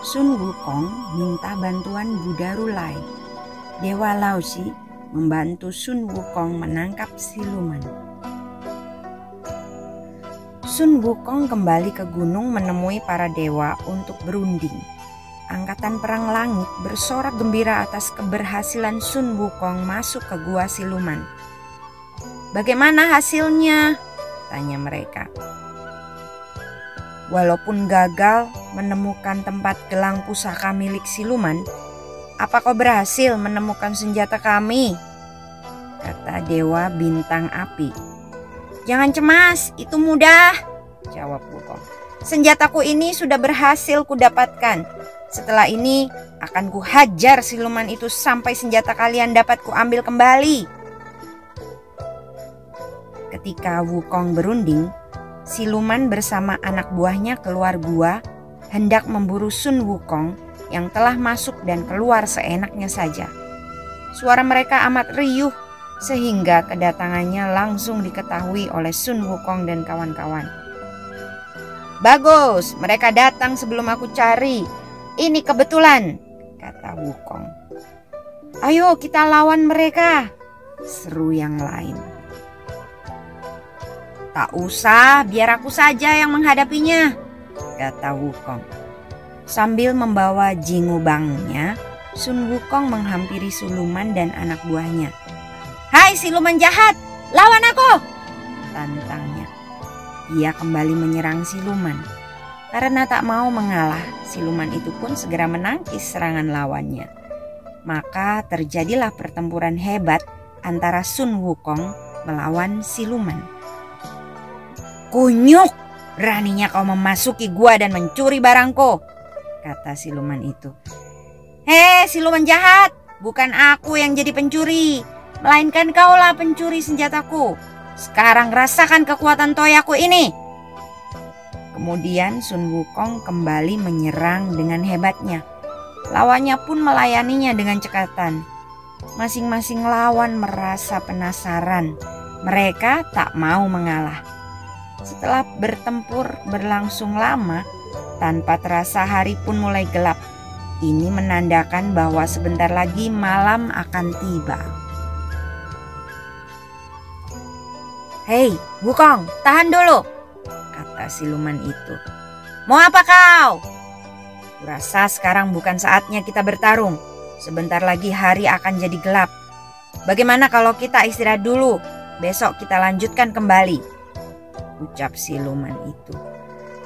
Sun Wukong minta bantuan Buddha Rulai. Dewa Laosi membantu Sun Wukong menangkap siluman. Sun Wukong kembali ke gunung menemui para dewa untuk berunding. Angkatan Perang Langit bersorak gembira atas keberhasilan Sun Wukong masuk ke gua siluman. Bagaimana hasilnya? Tanya mereka. Walaupun gagal menemukan tempat gelang pusaka milik siluman, apa kau berhasil menemukan senjata kami? Kata Dewa Bintang Api. Jangan cemas, itu mudah, jawab Wukong. Senjataku ini sudah berhasil kudapatkan. Setelah ini akan kuhajar siluman itu sampai senjata kalian dapat kuambil kembali. Ketika Wukong berunding, siluman bersama anak buahnya keluar gua hendak memburu Sun Wukong yang telah masuk dan keluar seenaknya saja. Suara mereka amat riuh sehingga kedatangannya langsung diketahui oleh Sun Wukong dan kawan-kawan. Bagus, mereka datang sebelum aku cari. Ini kebetulan, kata Wukong. Ayo kita lawan mereka, seru yang lain. Tak usah, biar aku saja yang menghadapinya, kata Wukong. Sambil membawa jingubangnya, Sun Wukong menghampiri Suluman dan anak buahnya. Hai siluman jahat, lawan aku! Tantangnya. Ia kembali menyerang siluman. Karena tak mau mengalah, siluman itu pun segera menangkis serangan lawannya. Maka terjadilah pertempuran hebat antara Sun Wukong melawan siluman. Kunyuk, beraninya kau memasuki gua dan mencuri barangku, kata siluman itu. Hei siluman jahat, bukan aku yang jadi pencuri, melainkan kaulah pencuri senjataku. Sekarang rasakan kekuatan toyaku ini. Kemudian Sun Wukong kembali menyerang dengan hebatnya. Lawannya pun melayaninya dengan cekatan. Masing-masing lawan merasa penasaran. Mereka tak mau mengalah. Setelah bertempur berlangsung lama, tanpa terasa hari pun mulai gelap. Ini menandakan bahwa sebentar lagi malam akan tiba. Hei, Wukong, tahan dulu, kata siluman itu. Mau apa kau? Kurasa sekarang bukan saatnya kita bertarung. Sebentar lagi hari akan jadi gelap. Bagaimana kalau kita istirahat dulu? Besok kita lanjutkan kembali ucap siluman itu.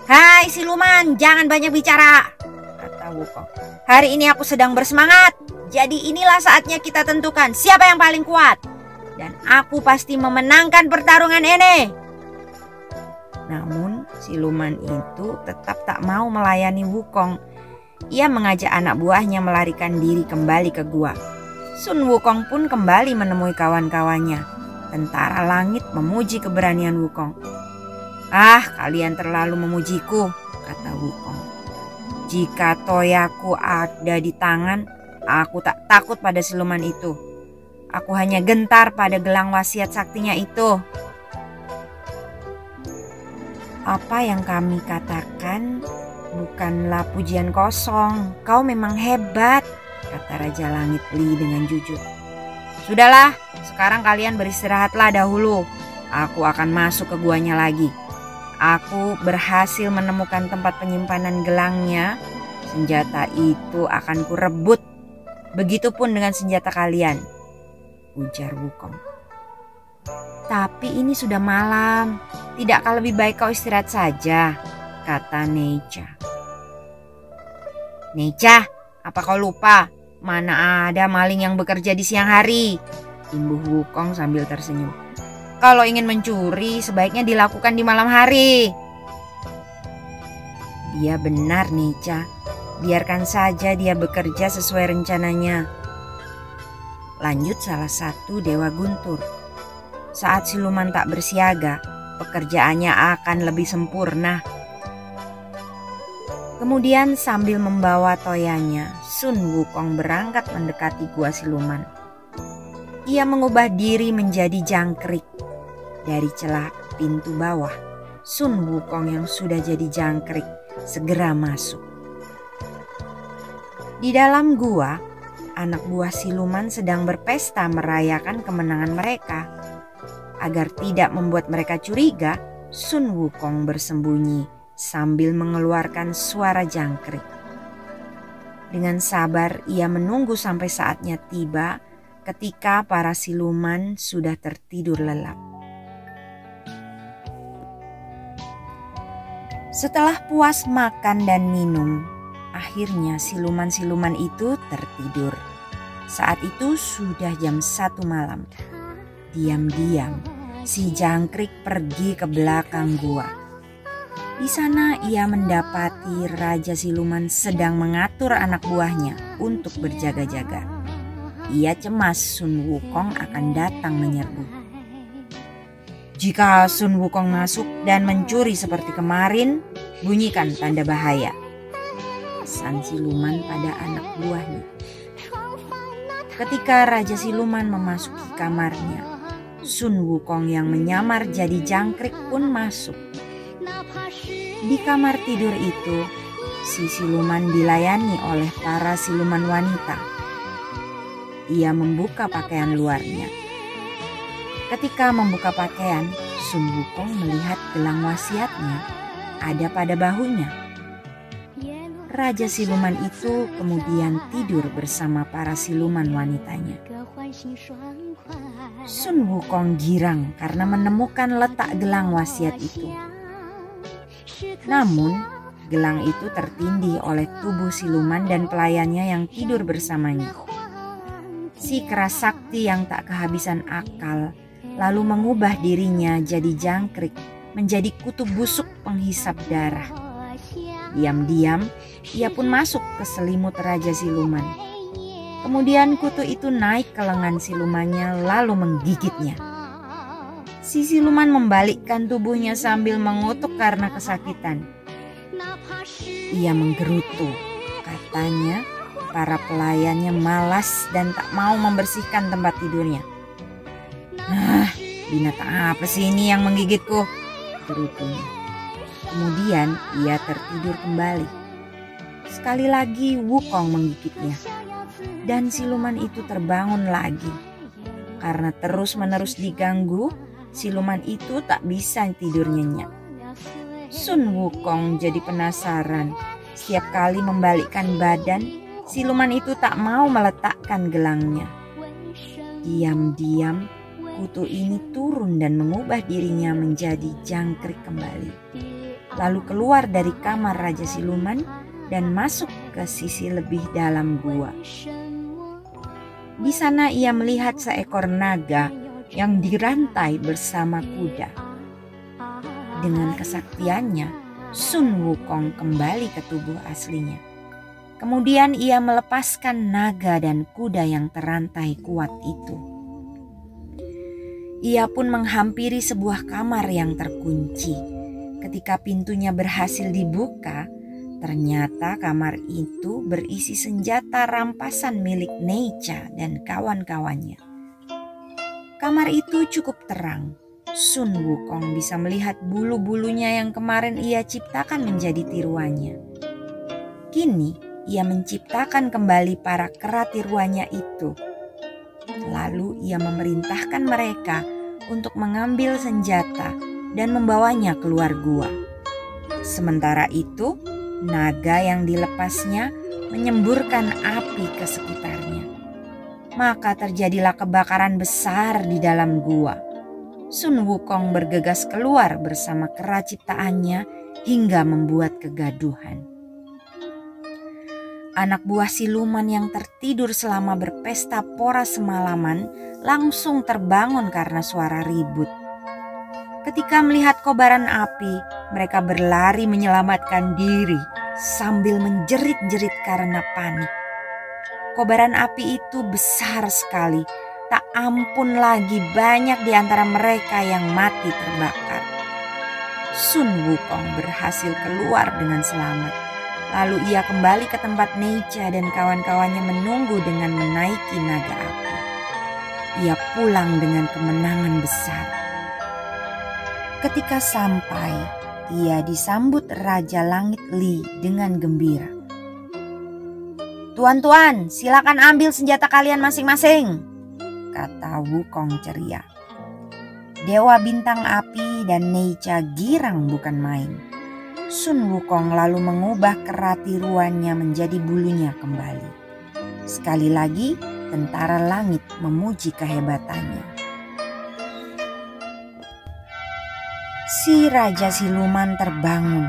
Hai siluman, jangan banyak bicara, kata Wukong. Hari ini aku sedang bersemangat, jadi inilah saatnya kita tentukan siapa yang paling kuat. Dan aku pasti memenangkan pertarungan ini. Namun siluman itu tetap tak mau melayani Wukong. Ia mengajak anak buahnya melarikan diri kembali ke gua. Sun Wukong pun kembali menemui kawan-kawannya. Tentara langit memuji keberanian Wukong. Ah, kalian terlalu memujiku, kata Wukong. Jika toyaku ada di tangan, aku tak takut pada siluman itu. Aku hanya gentar pada gelang wasiat saktinya itu. Apa yang kami katakan bukanlah pujian kosong. Kau memang hebat, kata Raja Langit Li dengan jujur. Sudahlah, sekarang kalian beristirahatlah dahulu. Aku akan masuk ke guanya lagi. Aku berhasil menemukan tempat penyimpanan gelangnya. Senjata itu akan kurebut. Begitupun dengan senjata kalian. Ujar Wukong. Tapi ini sudah malam. Tidakkah lebih baik kau istirahat saja? Kata Neja. Neja, apa kau lupa? Mana ada maling yang bekerja di siang hari? Imbuh Wukong sambil tersenyum. Kalau ingin mencuri, sebaiknya dilakukan di malam hari. Dia benar, Nica. Biarkan saja dia bekerja sesuai rencananya. Lanjut salah satu dewa guntur. Saat siluman tak bersiaga, pekerjaannya akan lebih sempurna. Kemudian sambil membawa toyanya, Sun Wukong berangkat mendekati gua siluman. Ia mengubah diri menjadi jangkrik. Dari celah pintu bawah, Sun Wukong yang sudah jadi jangkrik segera masuk. Di dalam gua, anak buah siluman sedang berpesta merayakan kemenangan mereka. Agar tidak membuat mereka curiga, Sun Wukong bersembunyi sambil mengeluarkan suara jangkrik. Dengan sabar ia menunggu sampai saatnya tiba ketika para siluman sudah tertidur lelap. Setelah puas makan dan minum, akhirnya siluman-siluman itu tertidur. Saat itu sudah jam satu malam. Diam-diam, si jangkrik pergi ke belakang gua. Di sana ia mendapati Raja Siluman sedang mengatur anak buahnya untuk berjaga-jaga. Ia cemas Sun Wukong akan datang menyerbu. Jika Sun Wukong masuk dan mencuri seperti kemarin, bunyikan tanda bahaya. Sang siluman pada anak buahnya. Ketika Raja Siluman memasuki kamarnya, Sun Wukong yang menyamar jadi jangkrik pun masuk. Di kamar tidur itu, si siluman dilayani oleh para siluman wanita ia membuka pakaian luarnya. Ketika membuka pakaian, Sun Wukong melihat gelang wasiatnya ada pada bahunya. Raja siluman itu kemudian tidur bersama para siluman wanitanya. Sun Wukong girang karena menemukan letak gelang wasiat itu. Namun, gelang itu tertindih oleh tubuh siluman dan pelayannya yang tidur bersamanya si keras sakti yang tak kehabisan akal, lalu mengubah dirinya jadi jangkrik, menjadi kutu busuk penghisap darah. Diam-diam, ia pun masuk ke selimut Raja Siluman. Kemudian kutu itu naik ke lengan silumannya lalu menggigitnya. Si siluman membalikkan tubuhnya sambil mengutuk karena kesakitan. Ia menggerutu, katanya Para pelayannya malas dan tak mau membersihkan tempat tidurnya. Nah, binatang apa sih ini yang menggigitku? Gerutunya. Kemudian ia tertidur kembali. Sekali lagi Wukong menggigitnya. Dan siluman itu terbangun lagi. Karena terus-menerus diganggu, siluman itu tak bisa tidur nyenyak. Sun Wukong jadi penasaran. Setiap kali membalikkan badan, siluman itu tak mau meletakkan gelangnya. Diam-diam, kutu ini turun dan mengubah dirinya menjadi jangkrik kembali. Lalu keluar dari kamar Raja Siluman dan masuk ke sisi lebih dalam gua. Di sana ia melihat seekor naga yang dirantai bersama kuda. Dengan kesaktiannya, Sun Wukong kembali ke tubuh aslinya. Kemudian ia melepaskan naga dan kuda yang terantai kuat itu. Ia pun menghampiri sebuah kamar yang terkunci. Ketika pintunya berhasil dibuka, ternyata kamar itu berisi senjata rampasan milik Neicha dan kawan-kawannya. Kamar itu cukup terang. Sun Wukong bisa melihat bulu-bulunya yang kemarin ia ciptakan menjadi tiruannya. Kini ia menciptakan kembali para keratiruannya itu. Lalu ia memerintahkan mereka untuk mengambil senjata dan membawanya keluar gua. Sementara itu, naga yang dilepasnya menyemburkan api ke sekitarnya. Maka terjadilah kebakaran besar di dalam gua. Sun Wukong bergegas keluar bersama kera ciptaannya hingga membuat kegaduhan. Anak buah siluman yang tertidur selama berpesta pora semalaman langsung terbangun karena suara ribut. Ketika melihat kobaran api, mereka berlari menyelamatkan diri. sambil menjerit-jerit karena panik. Kobaran api itu besar sekali, tak ampun lagi banyak di antara mereka yang mati terbakar. Sun Wukong berhasil keluar dengan selamat. Lalu ia kembali ke tempat Neicha dan kawan-kawannya menunggu dengan menaiki naga api. Ia pulang dengan kemenangan besar. Ketika sampai, ia disambut Raja Langit Li dengan gembira. Tuan-tuan, silakan ambil senjata kalian masing-masing, kata Wukong ceria. Dewa bintang api dan Neicha girang bukan main. Sun Wukong lalu mengubah keratiruannya menjadi bulunya kembali. Sekali lagi, tentara langit memuji kehebatannya. Si Raja Siluman terbangun.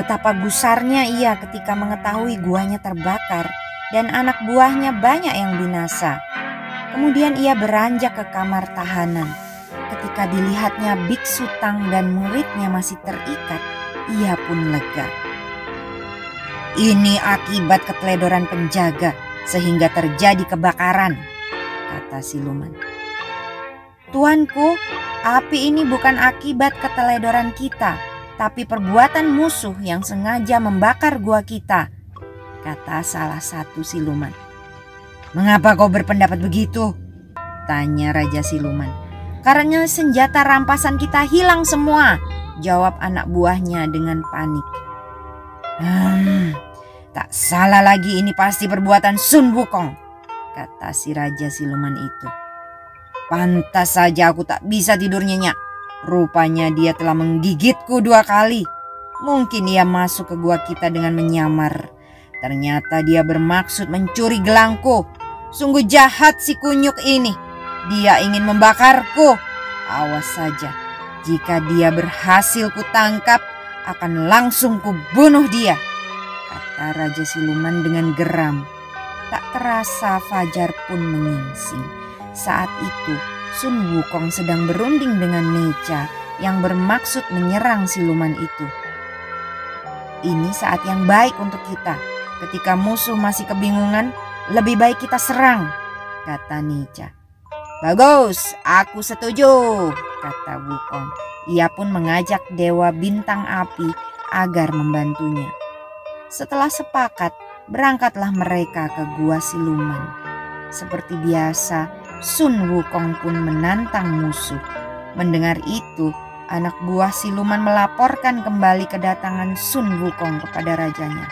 Betapa gusarnya ia ketika mengetahui guanya terbakar dan anak buahnya banyak yang binasa. Kemudian ia beranjak ke kamar tahanan. Ketika dilihatnya biksu Tang dan muridnya masih terikat, ia pun lega. Ini akibat keteledoran penjaga sehingga terjadi kebakaran, kata siluman. Tuanku, api ini bukan akibat keteledoran kita, tapi perbuatan musuh yang sengaja membakar gua kita, kata salah satu siluman. Mengapa kau berpendapat begitu? Tanya Raja Siluman. Karena senjata rampasan kita hilang semua, Jawab anak buahnya dengan panik. Hmm, tak salah lagi ini pasti perbuatan Sun Wukong, kata si Raja Siluman itu. Pantas saja aku tak bisa tidur nyenyak. Rupanya dia telah menggigitku dua kali. Mungkin ia masuk ke gua kita dengan menyamar. Ternyata dia bermaksud mencuri gelangku. Sungguh jahat si kunyuk ini. Dia ingin membakarku. Awas saja, jika dia berhasil kutangkap, akan langsung kubunuh dia. Kata Raja Siluman dengan geram. Tak terasa Fajar pun menyingsing. Saat itu Sun Wukong sedang berunding dengan Necha yang bermaksud menyerang siluman itu. Ini saat yang baik untuk kita. Ketika musuh masih kebingungan, lebih baik kita serang, kata Necha. Bagus, aku setuju, kata Wukong. Ia pun mengajak Dewa Bintang Api agar membantunya. Setelah sepakat, berangkatlah mereka ke Gua Siluman. Seperti biasa, Sun Wukong pun menantang musuh. Mendengar itu, anak buah siluman melaporkan kembali kedatangan Sun Wukong kepada rajanya.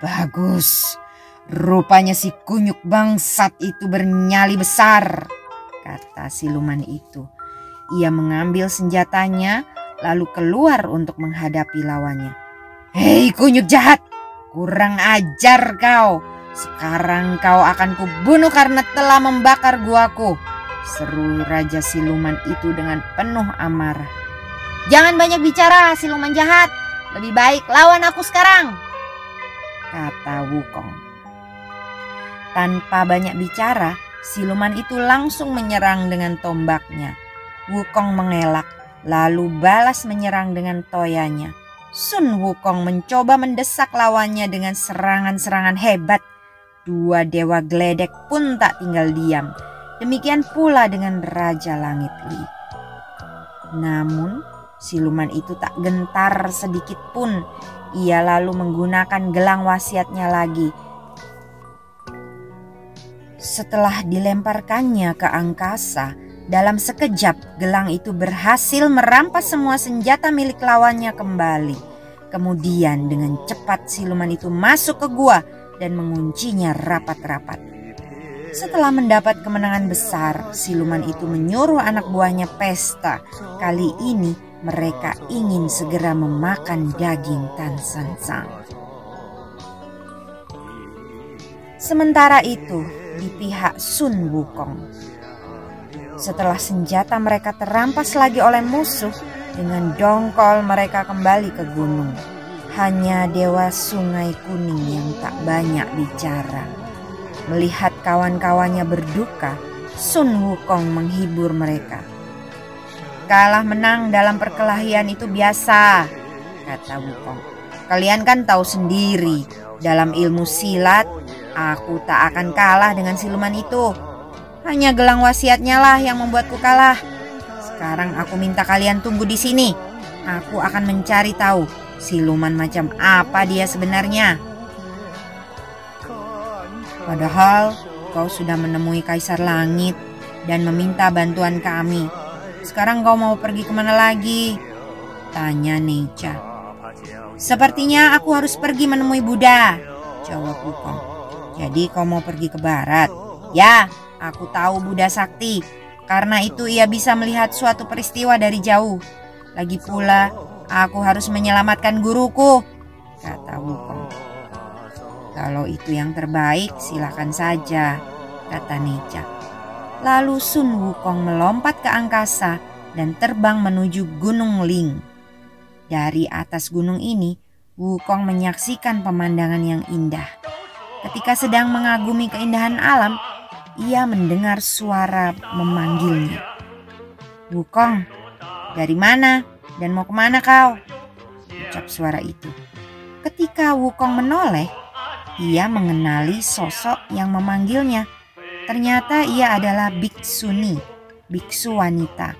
Bagus, rupanya si kunyuk bangsat itu bernyali besar kata siluman itu. Ia mengambil senjatanya lalu keluar untuk menghadapi lawannya. Hei kunyuk jahat, kurang ajar kau. Sekarang kau akan kubunuh karena telah membakar guaku. Seru Raja Siluman itu dengan penuh amarah. Jangan banyak bicara siluman jahat. Lebih baik lawan aku sekarang. Kata Wukong. Tanpa banyak bicara, Siluman itu langsung menyerang dengan tombaknya. Wukong mengelak, lalu balas menyerang dengan toyanya. Sun Wukong mencoba mendesak lawannya dengan serangan-serangan hebat. Dua dewa geledek pun tak tinggal diam. Demikian pula dengan Raja Langit Li. Namun, siluman itu tak gentar sedikit pun. Ia lalu menggunakan gelang wasiatnya lagi setelah dilemparkannya ke angkasa, dalam sekejap gelang itu berhasil merampas semua senjata milik lawannya kembali. Kemudian dengan cepat siluman itu masuk ke gua dan menguncinya rapat-rapat. Setelah mendapat kemenangan besar, siluman itu menyuruh anak buahnya pesta. Kali ini mereka ingin segera memakan daging Tan San Sang. Sementara itu, di pihak Sun Wukong. Setelah senjata mereka terampas lagi oleh musuh, dengan dongkol mereka kembali ke gunung. Hanya Dewa Sungai Kuning yang tak banyak bicara. Melihat kawan-kawannya berduka, Sun Wukong menghibur mereka. Kalah menang dalam perkelahian itu biasa, kata Wukong. Kalian kan tahu sendiri, dalam ilmu silat, aku tak akan kalah dengan siluman itu. Hanya gelang wasiatnya lah yang membuatku kalah. Sekarang aku minta kalian tunggu di sini. Aku akan mencari tahu siluman macam apa dia sebenarnya. Padahal kau sudah menemui Kaisar Langit dan meminta bantuan kami. Sekarang kau mau pergi ke mana lagi? Tanya Neja. Sepertinya aku harus pergi menemui Buddha. Jawab Wukong. Jadi kau mau pergi ke barat? Ya, aku tahu Buddha Sakti. Karena itu ia bisa melihat suatu peristiwa dari jauh. Lagi pula, aku harus menyelamatkan guruku, kata Wukong. Kalau itu yang terbaik, silakan saja, kata Neja. Lalu Sun Wukong melompat ke angkasa dan terbang menuju Gunung Ling. Dari atas gunung ini, Wukong menyaksikan pemandangan yang indah. Ketika sedang mengagumi keindahan alam, ia mendengar suara memanggilnya. Wukong, dari mana dan mau ke mana kau? Ucap suara itu. Ketika Wukong menoleh, ia mengenali sosok yang memanggilnya. Ternyata ia adalah biksuni, biksu wanita.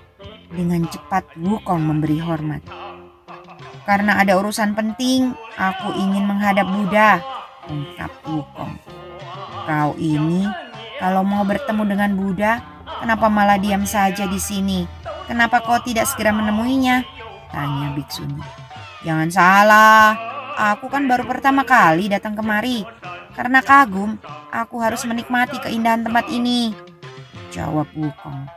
Dengan cepat Wukong memberi hormat. Karena ada urusan penting, aku ingin menghadap Buddha, ungkap Wukong. Kau ini kalau mau bertemu dengan Buddha, kenapa malah diam saja di sini? Kenapa kau tidak segera menemuinya? Tanya biksuni. Jangan salah, aku kan baru pertama kali datang kemari. Karena kagum, aku harus menikmati keindahan tempat ini. Jawab Wukong.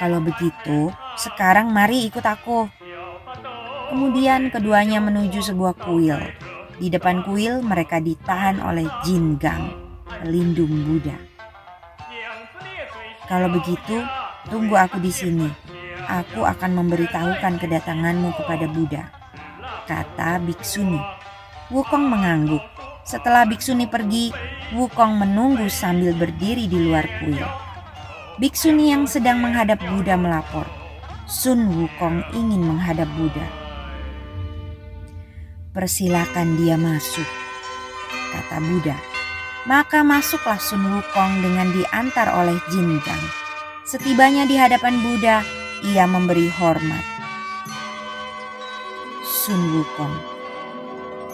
Kalau begitu, sekarang mari ikut aku. Kemudian keduanya menuju sebuah kuil. Di depan kuil mereka ditahan oleh Jin Gang, pelindung Buddha. Kalau begitu, tunggu aku di sini. Aku akan memberitahukan kedatanganmu kepada Buddha, kata Biksuni. Wukong mengangguk. Setelah Biksuni pergi, Wukong menunggu sambil berdiri di luar kuil. Biksuni yang sedang menghadap Buddha melapor. Sun Wukong ingin menghadap Buddha. Persilakan dia masuk, kata Buddha. Maka masuklah Sun Wukong dengan diantar oleh Jin Gang. Setibanya di hadapan Buddha, ia memberi hormat. Sun Wukong,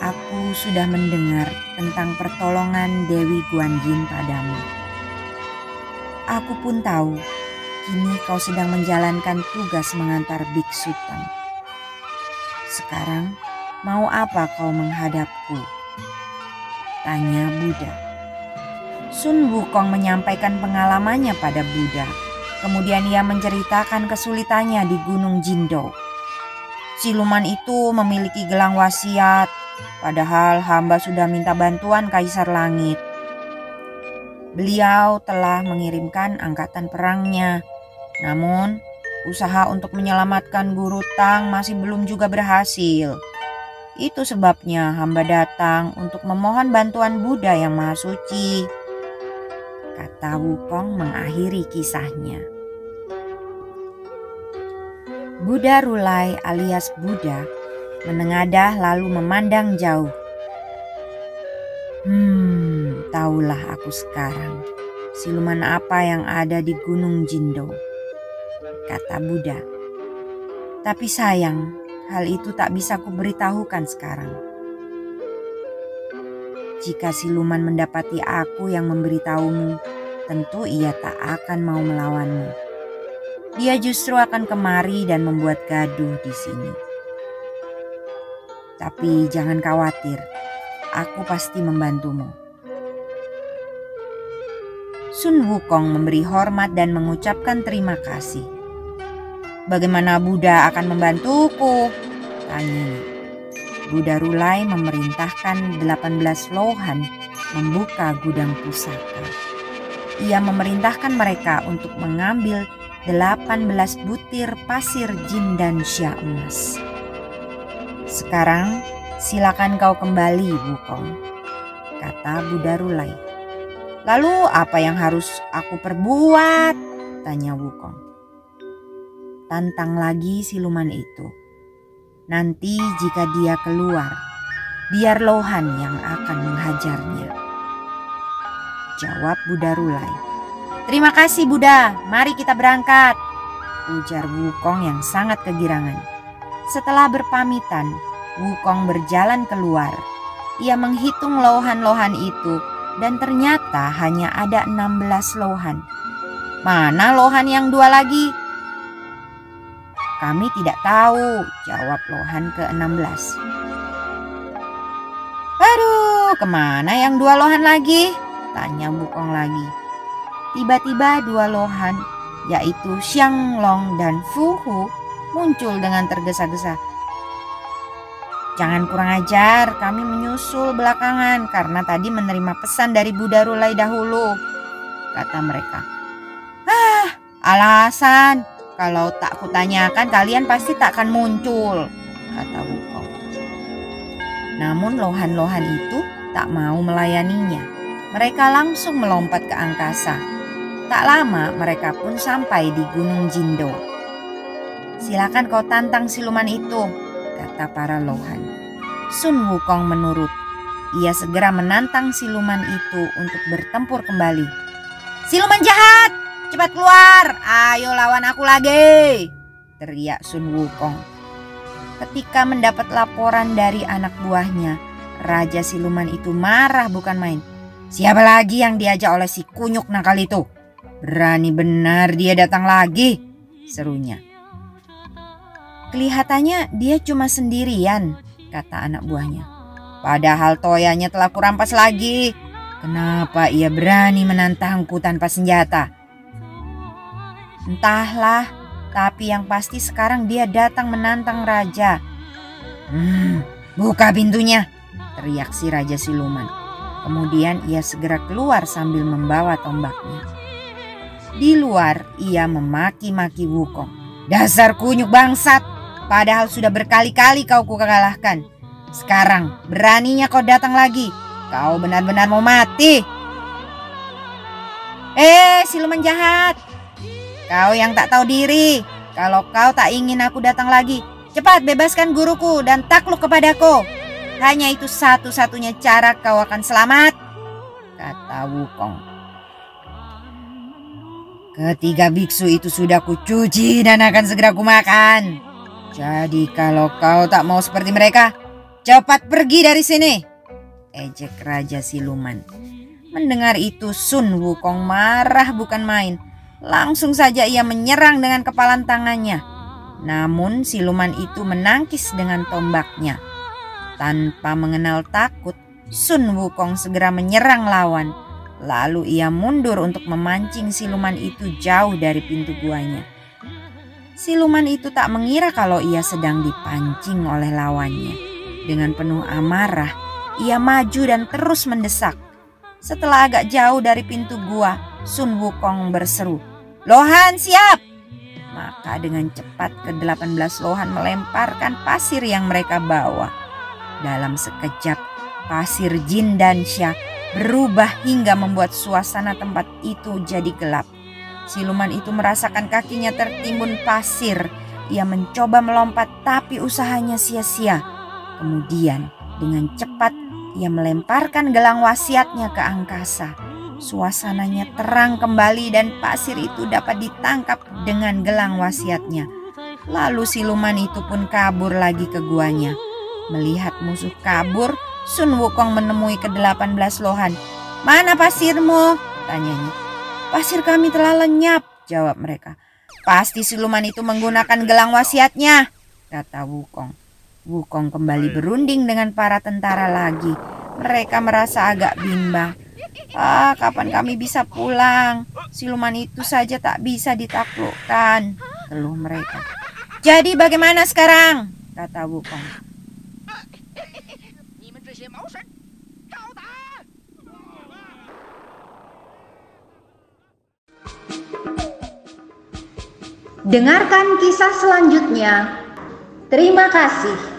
aku sudah mendengar tentang pertolongan Dewi Guanjin padamu. Aku pun tahu, kini kau sedang menjalankan tugas mengantar biksu Tang. Sekarang, Mau apa kau menghadapku? Tanya Buddha. Sun Wukong menyampaikan pengalamannya pada Buddha. Kemudian ia menceritakan kesulitannya di Gunung Jindo. Siluman itu memiliki gelang wasiat, padahal hamba sudah minta bantuan Kaisar Langit. Beliau telah mengirimkan angkatan perangnya, namun usaha untuk menyelamatkan Guru Tang masih belum juga berhasil. Itu sebabnya hamba datang untuk memohon bantuan Buddha yang Maha Suci. Kata Wukong mengakhiri kisahnya. Buddha Rulai alias Buddha menengadah lalu memandang jauh. Hmm, tahulah aku sekarang siluman apa yang ada di Gunung Jindo, kata Buddha. Tapi sayang, Hal itu tak bisa kuberitahukan sekarang. Jika siluman mendapati aku yang memberitahumu, tentu ia tak akan mau melawanmu. Dia justru akan kemari dan membuat gaduh di sini. Tapi jangan khawatir, aku pasti membantumu. Sun Wukong memberi hormat dan mengucapkan terima kasih. Bagaimana Buddha akan membantuku? Tanyanya. Buddha Rulai memerintahkan 18 lohan membuka gudang pusaka. Ia memerintahkan mereka untuk mengambil 18 butir pasir jin dan syah emas. Sekarang silakan kau kembali Wukong, kata Buddha Rulai. Lalu apa yang harus aku perbuat? Tanya Wukong. Tantang lagi siluman itu. Nanti jika dia keluar, biar Lohan yang akan menghajarnya. Jawab Buddha Rulai. Terima kasih Buddha, mari kita berangkat. Ujar Wukong yang sangat kegirangan. Setelah berpamitan, Wukong berjalan keluar. Ia menghitung lohan-lohan itu dan ternyata hanya ada 16 lohan. Mana lohan yang dua lagi? Kami tidak tahu, jawab lohan ke-16. Aduh, ke mana yang dua lohan lagi? Tanya Wukong lagi. Tiba-tiba dua lohan, yaitu Xiang Long dan Fu Hu, muncul dengan tergesa-gesa. Jangan kurang ajar, kami menyusul belakangan karena tadi menerima pesan dari Buddha Rulai dahulu, kata mereka. Ah, alasan. Kalau tak kutanyakan kalian pasti tak akan muncul, kata Wukong. Namun lohan-lohan itu tak mau melayaninya. Mereka langsung melompat ke angkasa. Tak lama mereka pun sampai di Gunung Jindo. Silakan kau tantang siluman itu, kata para lohan. Sun Wukong menurut. Ia segera menantang siluman itu untuk bertempur kembali. Siluman jahat, cepat keluar, ayo lawan aku lagi, teriak Sun Wukong. Ketika mendapat laporan dari anak buahnya, Raja Siluman itu marah bukan main. Siapa lagi yang diajak oleh si kunyuk nakal itu? Berani benar dia datang lagi, serunya. Kelihatannya dia cuma sendirian, kata anak buahnya. Padahal toyanya telah kurampas lagi. Kenapa ia berani menantangku tanpa senjata? Entahlah, tapi yang pasti sekarang dia datang menantang raja. Hmm, buka pintunya, teriak si raja siluman. Kemudian ia segera keluar sambil membawa tombaknya. Di luar ia memaki-maki Wukong. Dasar kunyuk bangsat, Padahal sudah berkali-kali kau kukalahkan. Sekarang beraninya kau datang lagi. Kau benar-benar mau mati. Eh, siluman jahat. Kau yang tak tahu diri. Kalau kau tak ingin aku datang lagi, cepat bebaskan guruku dan takluk kepadaku. Hanya itu satu-satunya cara kau akan selamat, kata Wukong. Ketiga biksu itu sudah kucuci dan akan segera kumakan. Jadi kalau kau tak mau seperti mereka, cepat pergi dari sini. Ejek Raja Siluman. Mendengar itu Sun Wukong marah bukan main. Langsung saja ia menyerang dengan kepalan tangannya. Namun siluman itu menangkis dengan tombaknya. Tanpa mengenal takut, Sun Wukong segera menyerang lawan. Lalu ia mundur untuk memancing siluman itu jauh dari pintu guanya. Siluman itu tak mengira kalau ia sedang dipancing oleh lawannya. Dengan penuh amarah, ia maju dan terus mendesak. Setelah agak jauh dari pintu gua, Sun Wukong berseru, Lohan siap! Maka dengan cepat ke-18 Lohan melemparkan pasir yang mereka bawa. Dalam sekejap, pasir Jin dan Xia berubah hingga membuat suasana tempat itu jadi gelap. Siluman itu merasakan kakinya tertimbun pasir. Ia mencoba melompat tapi usahanya sia-sia. Kemudian dengan cepat ia melemparkan gelang wasiatnya ke angkasa. Suasananya terang kembali dan pasir itu dapat ditangkap dengan gelang wasiatnya. Lalu siluman itu pun kabur lagi ke guanya. Melihat musuh kabur, Sun Wukong menemui ke-18 lohan. Mana pasirmu? Tanyanya. Pasir kami telah lenyap, jawab mereka. Pasti siluman itu menggunakan gelang wasiatnya, kata Wukong. Wukong kembali berunding dengan para tentara lagi. Mereka merasa agak bimbang. Ah, kapan kami bisa pulang? Siluman itu saja tak bisa ditaklukkan, keluh mereka. Jadi bagaimana sekarang? kata Wukong. Dengarkan kisah selanjutnya. Terima kasih.